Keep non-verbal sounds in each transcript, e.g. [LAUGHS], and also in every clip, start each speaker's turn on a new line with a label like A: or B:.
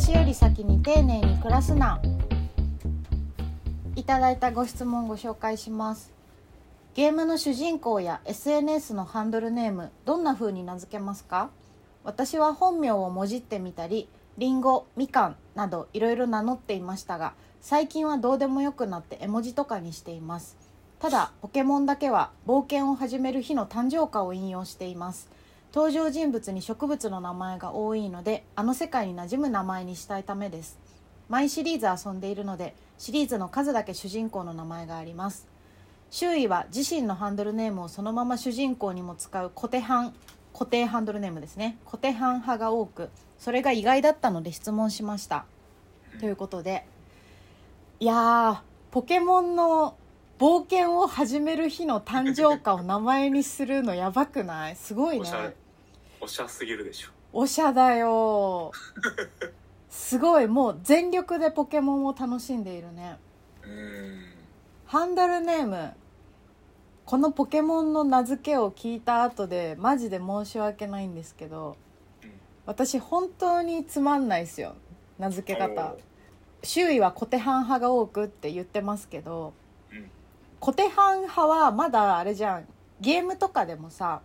A: 私より先に丁寧に暮らすな。いただいたご質問ご紹介します。ゲームの主人公や SNS のハンドルネームどんな風に名付けますか？私は本名をもじってみたりりんごみかんなどいろいろ名乗っていましたが最近はどうでもよくなって絵文字とかにしています。ただポケモンだけは冒険を始める日の誕生花を引用しています。登場人物に植物の名前が多いのであの世界に馴染む名前にしたいためです。毎シリーズ遊んでいるのでシリーズの数だけ主人公の名前があります。周囲は自身のハンドルネームをそのまま主人公にも使う固定ハン固定ハンドルネームですね。固定ハン派が多くそれが意外だったので質問しました。ということでいやーポケモンの冒険を始める日の誕生花を名前にするのやばくない？すごいね。
B: おしゃおしゃすぎるでしょ。
A: おしゃだよ。すごい。もう全力でポケモンを楽しんでいるね。
B: うん。
A: ハンドルネーム。このポケモンの名付けを聞いた後でマジで申し訳ないんですけど
B: うん。
A: 私本当につまんないですよ。名付け方。周囲はコテハン派が多くって言ってますけど
B: うん
A: コテハン派はまだあれじゃん。ゲームとかでもさ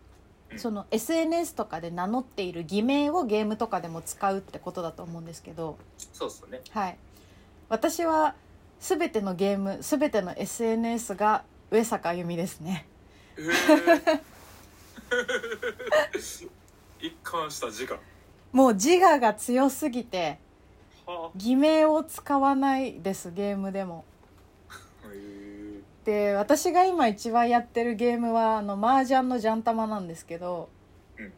B: うん
A: その SNS とかで名乗っている偽名をゲームとかでも使うってことだと思うんですけど。
B: そうっすね。
A: はい。私は全てのゲーム全ての SNS が上坂あゆみですね。
B: えー。一貫した自我。
A: もう自我が強すぎて
B: は
A: 偽名を使わないですゲームでもで私が今一番やってるゲームはあの麻雀のジャンタマなんですけど、
B: うん。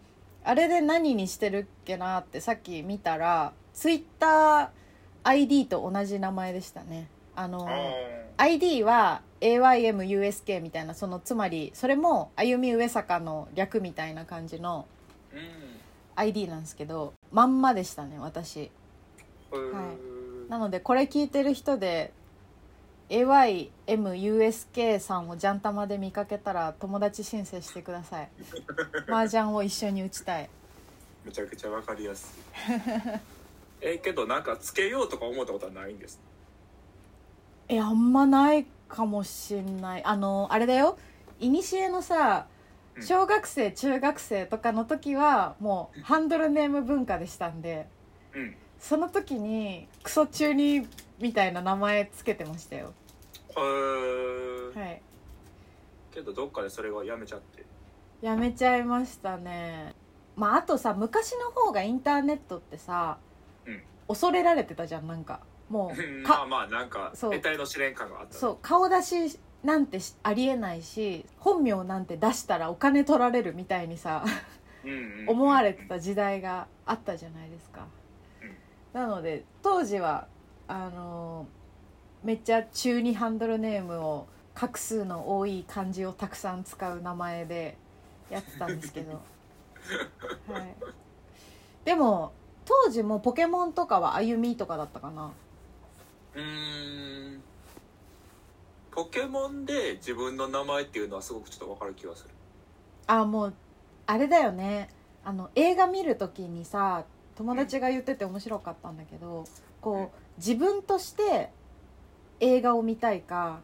A: あれで何にしてるっけなってさっき見たら TwitterID と同じ名前でしたね。あの ID は AYMUSK みたいなそのつまりそれも歩み上坂の略みたいな感じの ID なんですけどまんまでしたね私。はなのでこれ聞いてる人で AYMUSK さんをジャンタマで見かけたら友達申請してください。麻雀を一緒に打ちたい。
B: めちゃくちゃわかりやすい。[LAUGHS] えけどなんかつけようとか思ったことはないんです
A: えあんまないかもしんない。あのあれだよ。いにしえのさ
B: うん。
A: 小学生中学生とかの時はもうハンドルネーム文化でしたんで。
B: うん
A: その時にクソ中にみたいな名前つけてましたよ。
B: へー。
A: はい。
B: けどどっかでそれはやめちゃって。
A: やめちゃいましたね。まああとさ昔の方がインターネットってさ、
B: うん。
A: 恐れられてたじゃんなんか。もう
B: まあ
A: か
B: まあなんか
A: そう。
B: 得体の試練感があった
A: そう顔出しなんてしありえないし本名なんて出したらお金取られるみたいにさ
B: うん [LAUGHS]
A: 思われてた時代があったじゃないですか、
B: うん
A: なので当時はあのめっちゃ中にハンドルネームを画数の多い漢字をたくさん使う名前でやってたんですけど、[LAUGHS] はい、でも当時もポケモンとかは歩みとかだったかな？
B: うーん。ポケモンで自分の名前っていうのはすごくちょっと分かる気がする。
A: あもうあれだよね。あの映画見る時にさ友達が言ってて面白かったんだけどこう自分として映画を見たいか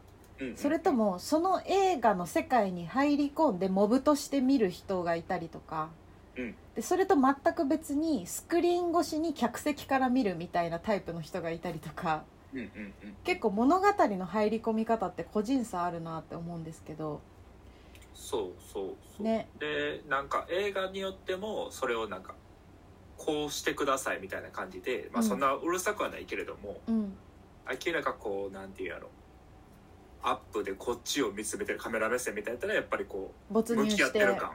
A: それともその映画の世界に入り込んでモブとして見る人がいたりとか。
B: うん。
A: でそれと全く別にスクリーン越しに客席から見るみたいなタイプの人がいたりとか。結構物語の入り込み方って個人差あるなって思うんですけど。
B: そうそうそう、
A: ね。
B: でなんか映画によってもそれをなんかこうしてくださいみたいな感じで、まあ、
A: うん。
B: そんなうるさくはないけれども、
A: うん。
B: 明らかこうなんていうやろ。アップでこっちを見つめてるカメラ目線みたいなやったらやっぱりこう向き合ってる感、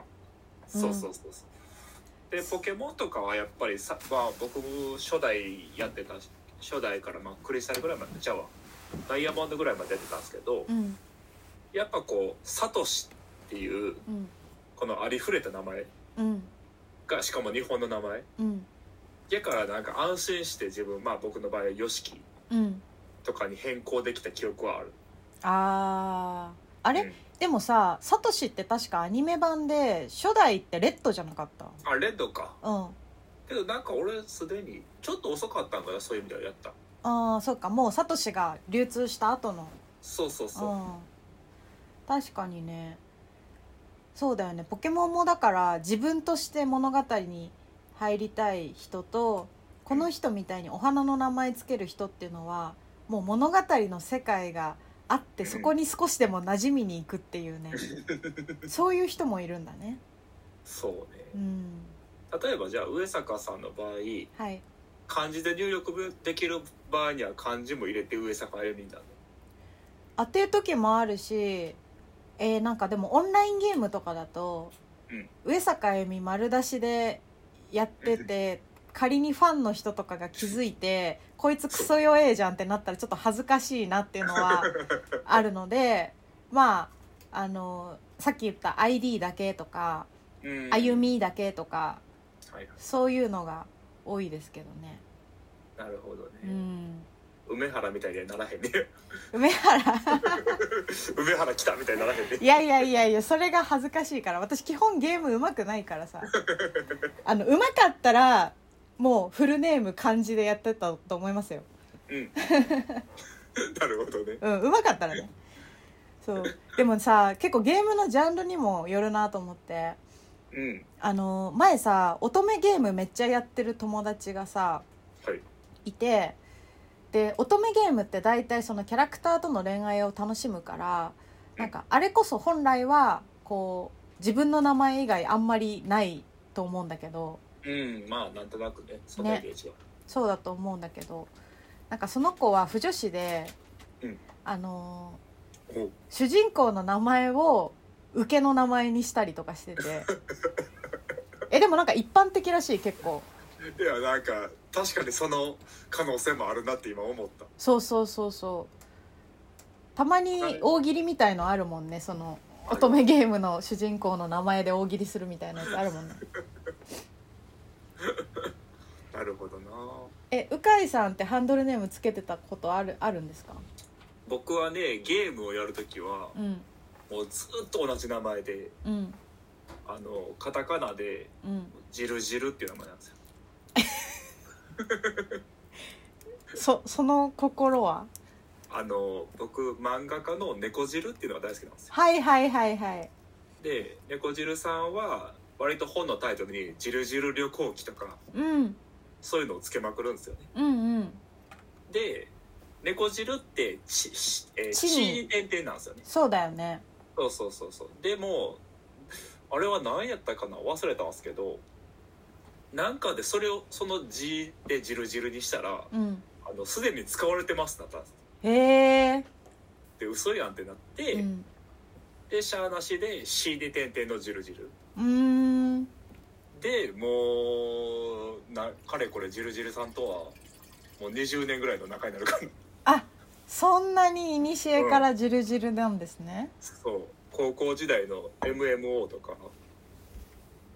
A: うん。
B: そうそうそうそう。でポケモンとかはやっぱりさ、まあ、僕初代やってた初代からまあクリスタルぐらいまでじゃあダイヤモンドぐらいまで出てたんですけど、
A: うん。
B: やっぱこうサトシっていう
A: うん。
B: このありふれた名前
A: うん
B: がしかも日本の名前。
A: うん。
B: やからなんか安心して自分まあ僕の場合は YOSHIKI
A: うん。
B: とかに変更できた記憶はある。
A: あー。あれ、
B: うん。
A: でもさサトシって確かアニメ版で初代ってレッドじゃなかった？
B: あレッドか。
A: うん。
B: けどなんか俺すでにちょっと遅かったんかなそういう意味ではやった。
A: ああそっか。もうサトシが流通した後の。
B: そうそうそう。
A: うん。確かにねそうだよね。ポケモンもだから自分として物語に入りたい人とこの人みたいにお花の名前つける人っていうのはもう物語の世界があってそこに少しでも馴染みに行くっていうね。[LAUGHS] そういう人もいるんだね。
B: そうね。
A: うん。
B: 例えばじゃあ上坂さんの場合
A: はい。
B: 漢字で入力できる場合には漢字も入れて上坂あゆみになる
A: 当てる時もあるしえーなんかでもオンラインゲームとかだと、
B: うん。
A: 上坂あゆみ丸出しでやってて仮にファンの人とかが気づいてこいつクソ弱えじゃんってなったらちょっと恥ずかしいなっていうのはあるのでまああのさっき言った ID だけとか
B: うん。
A: 歩みだけとか
B: はいはい。
A: そういうのが多いですけどね。
B: なるほどね、
A: うん
B: 梅原みたいにはならへんね
A: 梅原。[LAUGHS]
B: 梅原来たみたいにならへんね
A: いやいやいやいやそれが恥ずかしいから。私基本ゲーム上手くないからさ。あの上手かったらもうフルネーム漢字でやってたと思いますよ。
B: うん。[LAUGHS] なるほどね。
A: うん上手かったらね。そう。でもさ結構ゲームのジャンルにもよるなと思って。
B: うん。
A: あの前さ乙女ゲームめっちゃやってる友達がさ
B: はい。
A: いてで乙女ゲームって大体そのキャラクターとの恋愛を楽しむからなんかあれこそ本来はこう自分の名前以外あんまりないと思うんだけど
B: うんまあなんとなくねそのイメージは、
A: そうだと思うんだけどなんかその子は腐女子で、
B: うん。
A: あの主人公の名前を受けの名前にしたりとかしてて。[LAUGHS] えでもなんか一般的らしい結構
B: いやなんか確かにその可能性もあるなって今思った。
A: そうそうそうそう。たまに大喜利みたいのあるもんね。その乙女ゲームの主人公の名前で大喜利するみたいなやつあるもんね。[LAUGHS]
B: なるほどな。
A: え鵜飼さんってハンドルネームつけてたことあるあるんですか？
B: 僕はねゲームをやるときは
A: うん。
B: もうずっと同じ名前で
A: うん。
B: あのカタカナで
A: うん「
B: ジルジル」っていう名前なんですよ [LAUGHS]
A: そその心は？
B: あの僕漫画家の猫汁っていうのが大好きなんですよ。
A: はいはいはいはい。
B: で猫汁さんは割と本のタイトルに「ジルジル旅行記」とか
A: うん。
B: そういうのをつけまくるんですよね。
A: うんうん。
B: で猫汁ってち、ちえ
A: に
B: 点々なんですよね。
A: そうだよね。
B: そうそうそうそう。でもあれは何やったかな？忘れたんですけどなんかでそれをその字で「ジルジル」にしたら
A: うん。
B: あのすでに使われてますなったんです。
A: へえ
B: で嘘やんってなって、
A: うん。
B: でシャーなしで「C」で点々の「ジルジル。
A: うーん」
B: でもうなかれこれジルジルさんとはもう20年ぐらいの仲になるから。
A: あそんなに古からジルジルなんですね、
B: そう。高校時代の MMO とか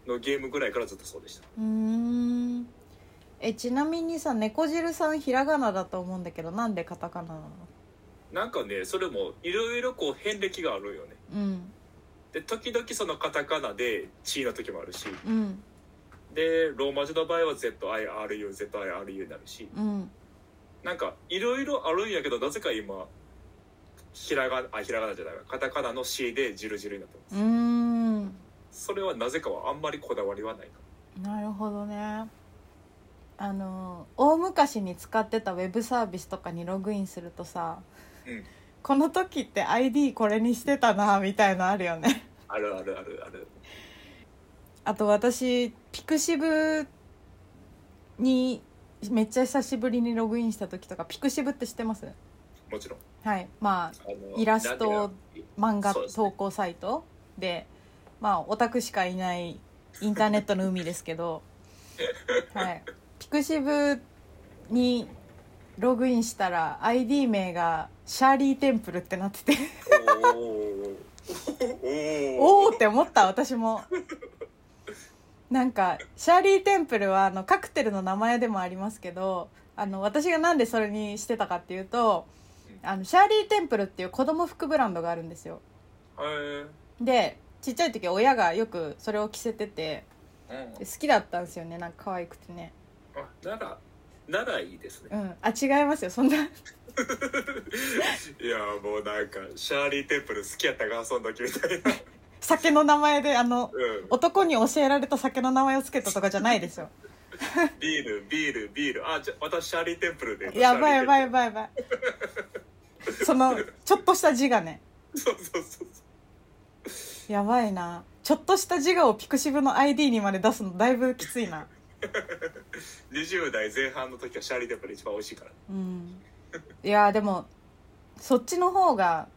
B: のゲームぐらいからずっとそうでした。
A: うーん。えちなみにさ猫汁さんひらがなだと思うんだけどなんでカタカナなの？
B: なんかねそれもいろいろこう遍歴があるよね。
A: うん。
B: で時々そのカタカナで「チー」の時もあるし。
A: うん。
B: でローマ字の場合は ZIRUZIRU になるし。
A: うん。
B: なんかいろいろあるんやけどなぜか今ひらがなあひらがなじゃないわ。カタカナの「C」で「ジルジル」になってます。
A: うーん
B: それはなぜかはあんまりこだわりはないか
A: なるほどね。あの大昔に使ってたウェブサービスとかにログインするとさ
B: うん。
A: この時って ID これにしてたなみたいのあるよね。
B: あるあるあるある。
A: あと私 pixiv にめっちゃ久しぶりにログインした時とか pixiv って知ってます？
B: もちろん。
A: はい。まあイラスト漫画投稿サイトでまあオタクしかいないインターネットの海ですけど、[LAUGHS] はい、 pixivにログインしたら ID 名がシャーリーテンプルってなってて。
B: の [LAUGHS] おー。おお
A: おおって思った私も。なんかシャーリーテンプルはあのカクテルの名前でもありますけどあの私がなんでそれにしてたかっていうとあのシャーリーテンプルっていう子供服ブランドがあるんですよ。でちっちゃい時親がよくそれを着せてて好きだったんですよねなんか可愛くてね。
B: あならならいいですね。
A: うん。あ違いますよそんな。[LAUGHS]
B: いやもうなんかシャーリー・テンプル好きやったが遊んだきみたいな [LAUGHS]
A: 酒の名前であの
B: うん。
A: 男に教えられた酒の名前をつけたとかじゃないですよ。
B: ビールビールビール。あじゃ私シャーリー・テンプルで。
A: やばいやばいや
B: い
A: ばいやばい。そのちょっとした字がね。[LAUGHS]
B: そうそうそうそう
A: やばいな。ちょっとした自我を pixiv の ID にまで出すのだいぶきついな。
B: 20代前半の時はシャーリー・テンプル一番美味しいから
A: うん。いやでもそっちの方が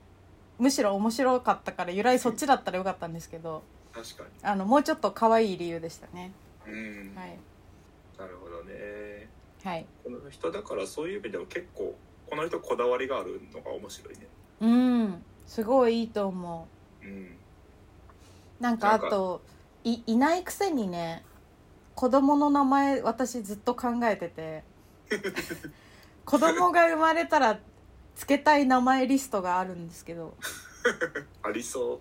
A: むしろ面白かったから由来そっちだったらよかったんですけど
B: 確か
A: あのもうちょっと可愛い理由でしたね。
B: にうん、
A: はい。
B: なるほどね。
A: はい。
B: この人だからそういう意味では結構この人こだわりがあるのが面白いね。
A: うん。すごいいいと思
B: う。ん。
A: うなんかあといいないくせにね子供の名前私ずっと考えてて。[LAUGHS] 子供が生まれたらつけたい名前リストがあるんですけど。[LAUGHS]
B: ありそう。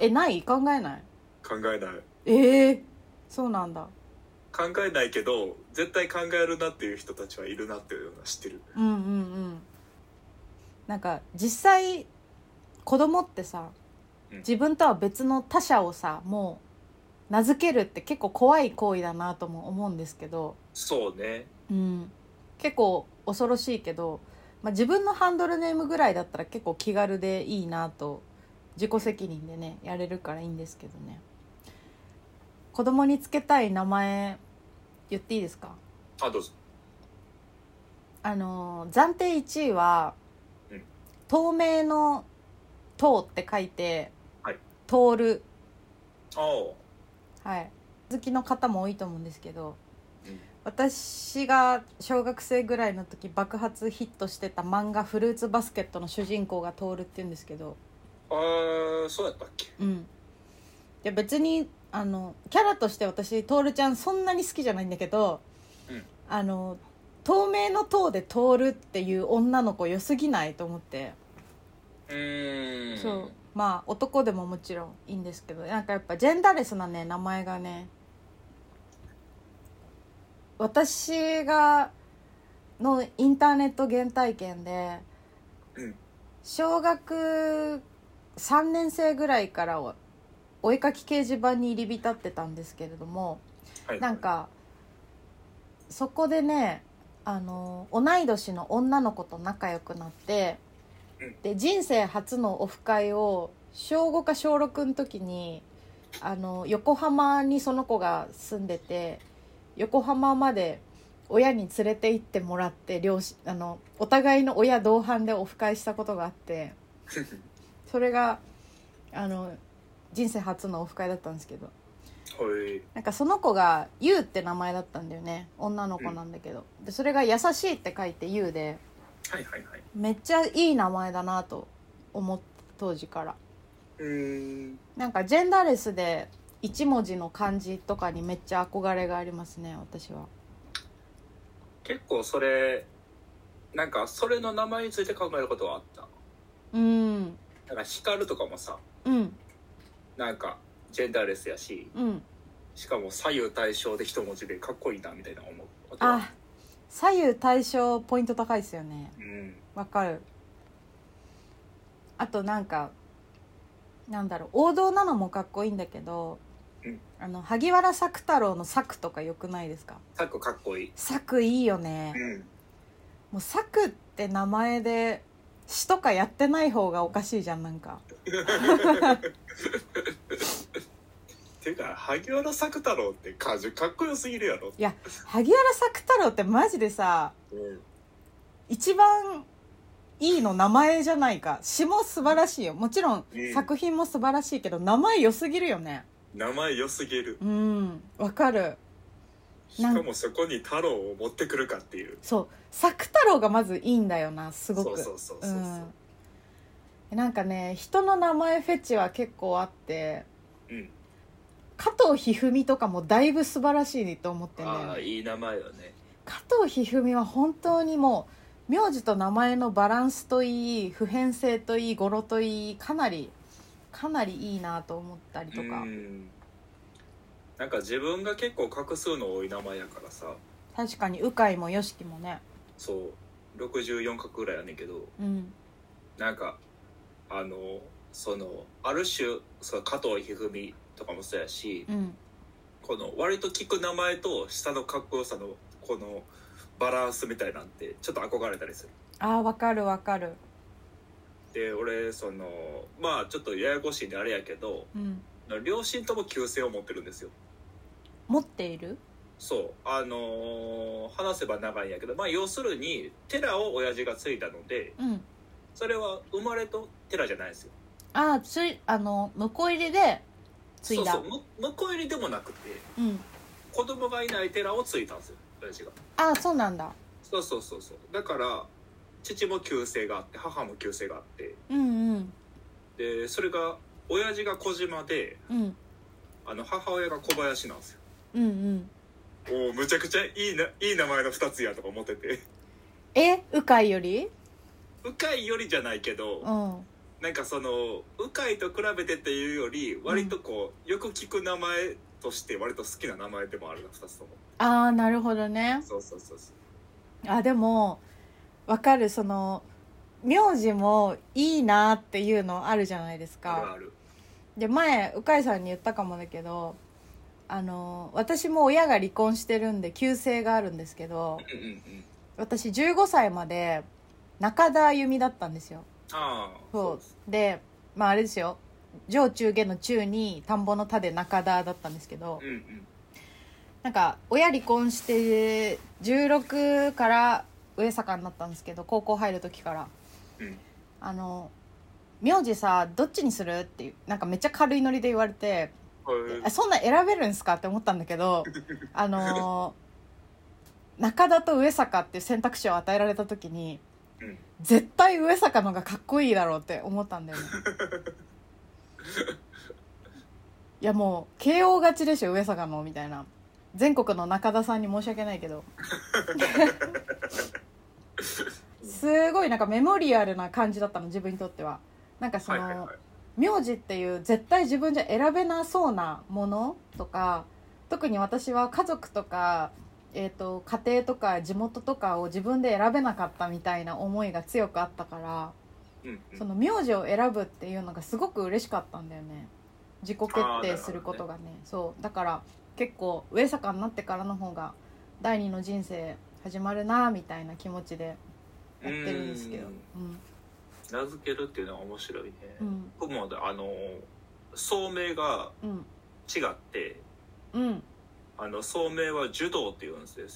A: えない？考えない？
B: 考えない。
A: ええそうなんだ。
B: 考えないけど絶対考えるなっていう人たちはいるなっていうのは知ってる。
A: うんうんうん。なんか実際子供ってさ
B: うん
A: 自分とは別の他者をさもう名付けるって結構怖い行為だなとも思うんですけど、
B: そうね。
A: うん、結構恐ろしいけど、まあ、自分のハンドルネームぐらいだったら結構気軽でいいなと自己責任でねやれるからいいんですけどね。子供につけたい名前言っていいですか？
B: あどうぞ。
A: あのー暫定1位は、
B: うん。
A: 透明の「透」って書いて
B: はい「
A: 通る。
B: ああ」
A: はい。好きの方も多いと思うんですけど
B: うん。
A: 私が小学生ぐらいの時爆発ヒットしてた漫画「フルーツバスケット」の主人公が通るって言うんですけど
B: あーそうやったっけ？
A: うん。いや別にあのキャラとして私徹ちゃんそんなに好きじゃないんだけど、
B: うん。
A: あの透明の塔で通るっていう女の子良すぎないと思って、
B: うーん。
A: そうまあ男でももちろんいいんですけどなんかやっぱジェンダーレスなね名前がね私がのインターネット原体験で、
B: うん。
A: 小学3年生ぐらいからおお絵かき掲示板に入り浸ってたんですけれども
B: はい。
A: なんかそこでねあの同い年の女の子と仲良くなって、
B: うん
A: で人生初のオフ会を小5か小6の時にあの横浜にその子が住んでて横浜まで親に連れて行ってもらって両親あのお互いの親同伴でオフ会したことがあって [LAUGHS] それがあの人生初のオフ会だったんですけど。
B: はい。
A: なんかその子が「ゆう」って名前だったんだよね。女の子なんだけど、でそれが「優しい」って書いて「ゆう」で
B: はいはいはい。
A: めっちゃいい名前だなと思った当時から。
B: うーん。
A: なんかジェンダーレスで1文字の漢字とかにめっちゃ憧れがありますね私は。
B: 結構それなんかそれの名前について考えることはあった？
A: うん。
B: なんか光とかもさ
A: うん。
B: なんかジェンダーレスやし
A: うん。
B: しかも左右対称で一文字でかっこいいなみたいな思う。
A: あ左右対称ポイント高いですよね。
B: うん。
A: わかる。あとなんかなんだろう王道なのもかっこいいんだけど、
B: うん。
A: あの萩原作太郎の「作」とかよくないですか？
B: さっこかっこいい。
A: 作いいよね。
B: うん。
A: もう作って名前で詩とかやってない方がおかしいじゃんなんか [LAUGHS]
B: ていうか萩原作太郎って漢字かっこよすぎるやろ、
A: いや萩原作太郎ってマジでさ
B: うん、
A: 一番いいの名前じゃないか。詩も素晴らしいよ。もちろん
B: うん。
A: 作品も素晴らしいけど名前良すぎるよね。
B: 名前良すぎる。
A: うん。わかる。
B: しかもそこに太郎を持ってくるかっていう。
A: そう。作太郎がまずいいんだよなすごく。
B: そうそうそうそうそう。
A: うん。なんかね人の名前フェチは結構あって
B: うん
A: 加藤一二三とかもだいぶ素晴らしいと思ってんだよね。
B: ああいい名前よね。
A: 加藤一二三は本当にもう名字と名前のバランスといい普遍性といい語呂といいかなりかなりいいなと思ったりとか。
B: うん。なんか自分が結構画数の多い名前やからさ。
A: 確かに鵜飼もよしきもね。
B: そう。64画ぐらいやねんけど。
A: うん。
B: なんかあのそのある種その加藤一二三とかもそうやし
A: うん。
B: この割と聞く名前と下のかっこよさのこのバランスみたいなんてちょっと憧れたりする。
A: あーわかるわかる。
B: で俺そのまあちょっとややこしいんであれやけど
A: うん。
B: 両親とも旧姓を持ってるんですよ。
A: 持っている？
B: そう。あのー話せば長いんやけどまあ要するに寺を親父が継いだので
A: うん。
B: それは生まれと寺じゃないですよ。
A: ああついあの婿入りで継いだ。
B: そうそうむ婿入りでもなくて
A: うん。
B: 子供がいない寺を継いだんですよ親父が。
A: ああそうなんだ。
B: そうそうそうそう。だから父も旧姓があって母も旧姓があって。
A: うんうん。
B: でそれが親父が小島で
A: うん。
B: あの母親が小林なんですよ。
A: うんうん。
B: おおむちゃくちゃいいないい名前の2つやとか思ってて。
A: え？鵜飼より？
B: 鵜飼よりじゃないけど、
A: うん
B: なんかその鵜飼と比べてっていうより割とこう、よく聞く名前として割と好きな名前でもあるな2つとも。
A: ああなるほどね。
B: そうそうそうそう。
A: あでもわかる。その名字もいいなっていうのあるじゃないですか。
B: あるある。
A: で前鵜飼さんに言ったかもだけどあの私も親が離婚してるんで旧姓があるんですけど
B: うんうんうん
A: 私15歳まで中田由美だったんですよ。
B: ああ
A: そう。でまああれですよ。上中下の中に田んぼの田で中田だったんですけど
B: うんうん。
A: なんか親離婚して16から上坂になったんですけど高校入る時から。
B: うん。
A: あの名字さどっちにする？っていうなんかめっちゃ軽いノリで言われてそんな選べるんすか？って思ったんだけど [LAUGHS] あの中田と上坂っていう選択肢を与えられた時に
B: うん
A: 絶対上坂のがかっこいいだろうって思ったんだよね。[LAUGHS] いやもう KO 勝ちでしょ上坂のみたいな。全国の中田さんに申し訳ないけど。[LAUGHS] すごいなんかメモリアルな感じだったの自分にとっては。なんかその、
B: はいはいはい。
A: 名字っていう絶対自分じゃ選べなそうなものとか特に私は家族とか、えー、と家庭とか地元とかを自分で選べなかったみたいな思いが強くあったから
B: うんうん。
A: その名字を選ぶっていうのがすごく嬉しかったんだよね。自己決定することがね。そう。だから結構上坂になってからの方が第二の人生始まるなみたいな気持ちでやってるんですけど。うん。
B: 名付けるっていうのは面白いね、
A: うん。
B: 僕もあの聡明が
A: うん。
B: 違って
A: うん
B: あの聡明は樹道って言うんですよ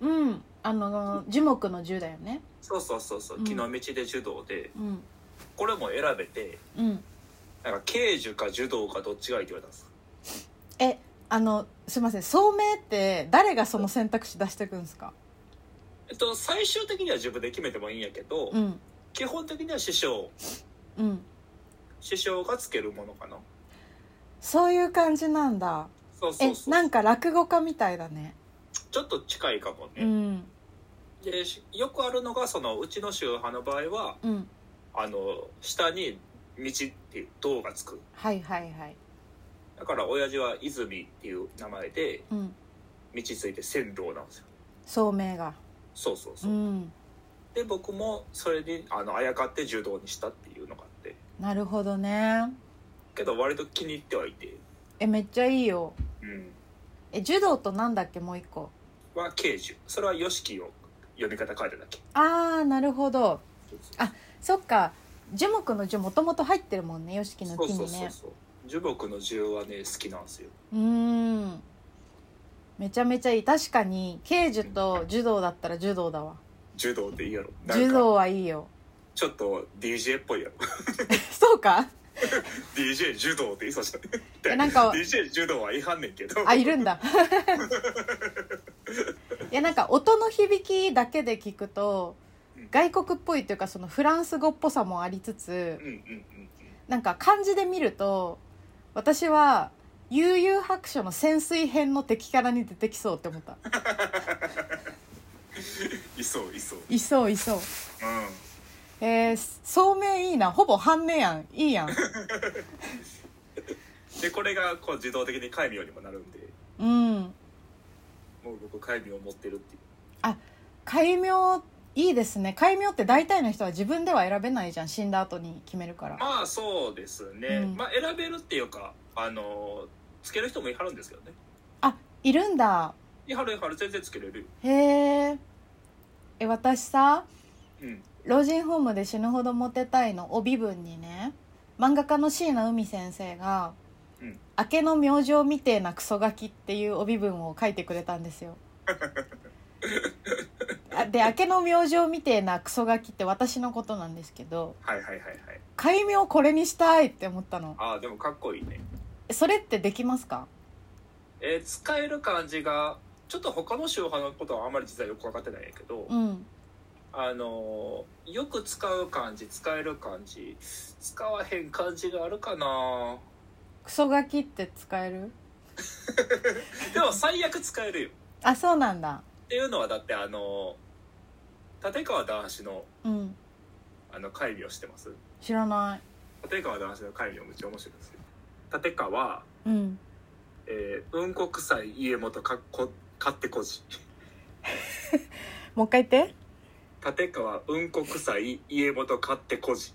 A: うん。あの樹木の樹だよね。
B: そうそうそうそう。
A: うん。
B: 木の道で樹道で、
A: うん。
B: これも選べて
A: うん。
B: なんか慶樹か樹道かどっちがいいって言われたんです。
A: えあのすいません。聡明って誰がその選択肢出してくんですか？
B: えっと最終的には自分で決めてもいいんやけど、
A: うん。
B: 基本的には師匠。
A: うん。
B: 師匠がつけるものかな。
A: そういう感じなんだ。え
B: そうそうそう。
A: なんか落語家みたいだね。
B: ちょっと近いかもね、
A: うん。
B: でしよくあるのがそのうちの宗派の場合は
A: うん。
B: あの下に「道」っていう道がつく。
A: はいはいはい。
B: だから親父は泉っていう名前で
A: うん。
B: 道ついて仙道なんですよ。
A: 聡明が。
B: そうそうそう。う、
A: ん。
B: で僕もそれにあのあやかって柔道にしたっていうのがあって。
A: なるほどね。
B: けど割と気に入ってはいて
A: えめっちゃいいよ。
B: うん。
A: え柔道となんだっけもう一個。
B: は慶樹それは YOSHIKI を読み方変えただけ？
A: ああなるほど。
B: そうそう
A: あそっか。樹木の樹もともと入ってるもんねよしきの
B: そう
A: 木にね。
B: そうそうそう樹木の樹はね好きなんですよ。
A: うーん。めちゃめちゃいい。確かに慶樹と柔道だったら柔道だわ。
B: 柔道っていいやろ。なんか。
A: 柔道はいいよ。
B: ちょっと DJ っぽいやろ。[LAUGHS]
A: そうか
B: DJ 柔道って言いそうじゃない？
A: えなんか
B: DJ 柔道はいはんねんけど。
A: あいるんだ。[LAUGHS] いやなんか音の響きだけで聞くと
B: うん。
A: 外国っぽいというかそのフランス語っぽさもありつつ
B: うんうんうん。
A: なんか漢字で見ると私は悠々白書の潜水編の敵キャラに出てきそうって思った。
B: いそういそう。
A: いそういそう。
B: うん
A: えー、聡明いいな。ほぼ半音やん。いいやん。[LAUGHS]
B: でこれがこう自動的に戒名にもなるんで。
A: うん。
B: もう僕戒名を持ってるっていう。
A: 戒名いいですね。戒名って大体の人は自分では選べないじゃん。死んだ後に決めるから。
B: まあそうですね、
A: うん。
B: まあ選べるっていうかあのつける人もいはるんですけどね。
A: あいるんだ。
B: いはるいはる。全然つけれるよ。
A: へええ私さ
B: うん
A: 老人ホームで死ぬほどモテたいの帯文にね漫画家の椎名海先生が
B: うん「
A: 明けの明星みてえなクソガキ」っていう帯文を書いてくれたんですよ。[LAUGHS] あで「明けの明星みてえなクソガキ」って私のことなんですけど
B: はいはいはいはい。
A: 戒名これにしたいって思ったの。
B: ああでもかっこいいね。
A: それってできますか？
B: えー使える感じがちょっと他の宗派のことはあんまり実はよく分かってないんやけど、
A: うん
B: あのーよく使う漢字使える漢字使わへん漢字があるかな？
A: クソガキって使える？
B: でも最悪使えるよ。
A: あそうなんだ。
B: っていうのはだってあのー立川談志の
A: うん。
B: あの戒名知ってます？
A: 知らない。
B: 立川談志の戒名めっちゃ面白いんですよ。立川、
A: うん。
B: えー、うんこ臭い家元かっこ勝手こじ。[LAUGHS]
A: もう一回言って
B: 立川うんこ臭い家元勝手こじ。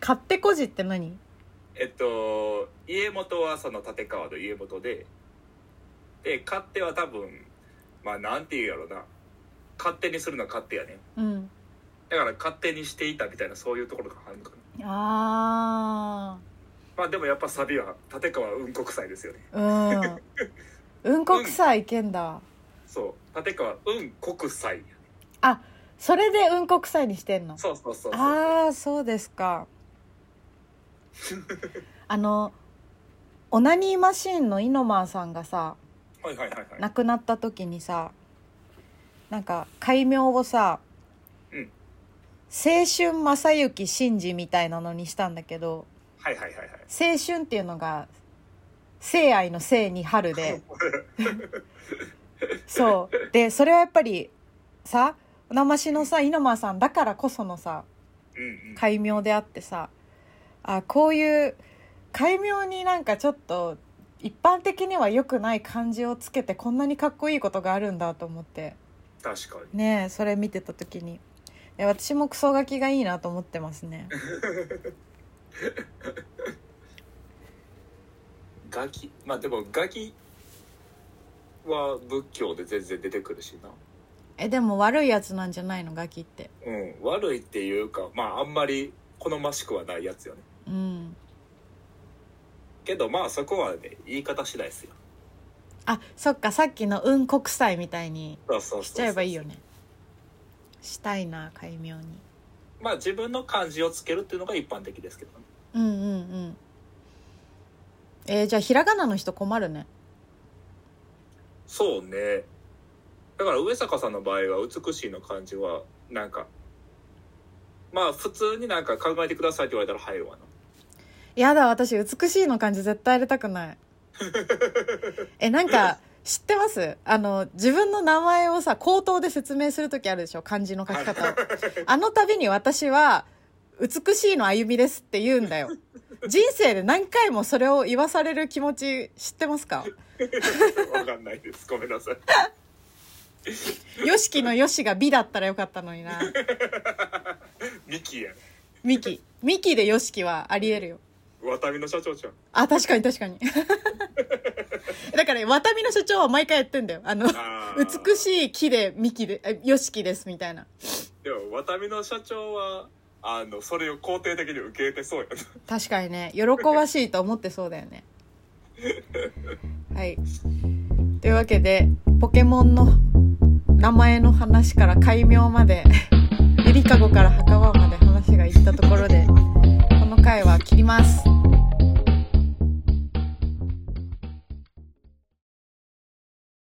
A: 勝手こじって何？
B: えっと家元はその立川の家元でで勝手は多分まあなんて言うやろな。勝手にするのは勝手やね。
A: うん。
B: だから勝手にしていたみたいなそういうところがあるのかな。
A: あ
B: まあでもやっぱサビは立川うんこ臭いですよね。
A: ーうん。うんこ臭いけんだ。
B: そう立川うんこ臭い
A: それでうんこ臭いにしてんの？
B: そうそうそうそう。
A: ああそうですか。[LAUGHS] あのオナニーマシーンのイノマンさんがさ
B: はいはいはいはい。
A: 亡くなった時にさなんか戒名をさ、
B: うん。
A: 青春正幸真治みたいなのにしたんだけど
B: はいはいはいはい。
A: 青春っていうのが性愛の性に春で [LAUGHS] そう。でそれはやっぱりさおなましのさイノマさんだからこそのさ
B: うんうん。
A: 戒名であってさあこういう戒名になんかちょっと一般的には良くない漢字をつけてこんなにかっこいいことがあるんだと思って。
B: 確かに。
A: ねえそれ見てた時に。え私もクソガキがいいなと思ってますね。[LAUGHS]
B: ガキ。まあでもガキは仏教で全然出てくるしな。
A: えでも悪いやつなんじゃないの？ガキって。
B: うん悪いっていうかまああんまり好ましくはないやつよね。
A: うん。
B: けどまあそこはね言い方次第ですよ。
A: あそっかさっきの「うんこ臭い」みたいに
B: そうそう
A: しちゃえばいいよね。したいな戒名に。
B: まあ自分の漢字をつけるっていうのが一般的ですけどね。
A: うんうんうん。えーじゃあひらがなの人困るね
B: そうね。だから上坂さんの場合は美しいの漢字はなんかまあ普通になんか考えてくださいって言われたら入るわな。
A: やだ私美しいの漢字絶対やりたくない。[LAUGHS] えなんか知ってます？あの自分の名前をさ口頭で説明する時あるでしょ？漢字の書き方を。[LAUGHS] あの度に私は「美しいの歩みです」って言うんだよ。[LAUGHS] 人生で何回もそれを言わされる気持ち知ってますか？[LAUGHS]
B: わかんないです。ごめんなさい。
A: よしきのよしが美だったらよかったのにな。[LAUGHS]
B: ミキや。ん
A: ミキ。ミキでよしきはありえるよ。
B: ワタミの社長じゃん。
A: あ確かに確かに。だからワタミの社長は毎回やってんだよ。あの
B: あー。
A: 美しい木でミキでえよしきですみたいな。
B: でもワタミの社長はあのそれを肯定的に受け入れてそうやな。
A: 確かにね喜ばしいと思ってそうだよね。はい。というわけでポケモンの名前の話から改名までゆりかごから墓場まで話がいったところでこの回は切ります。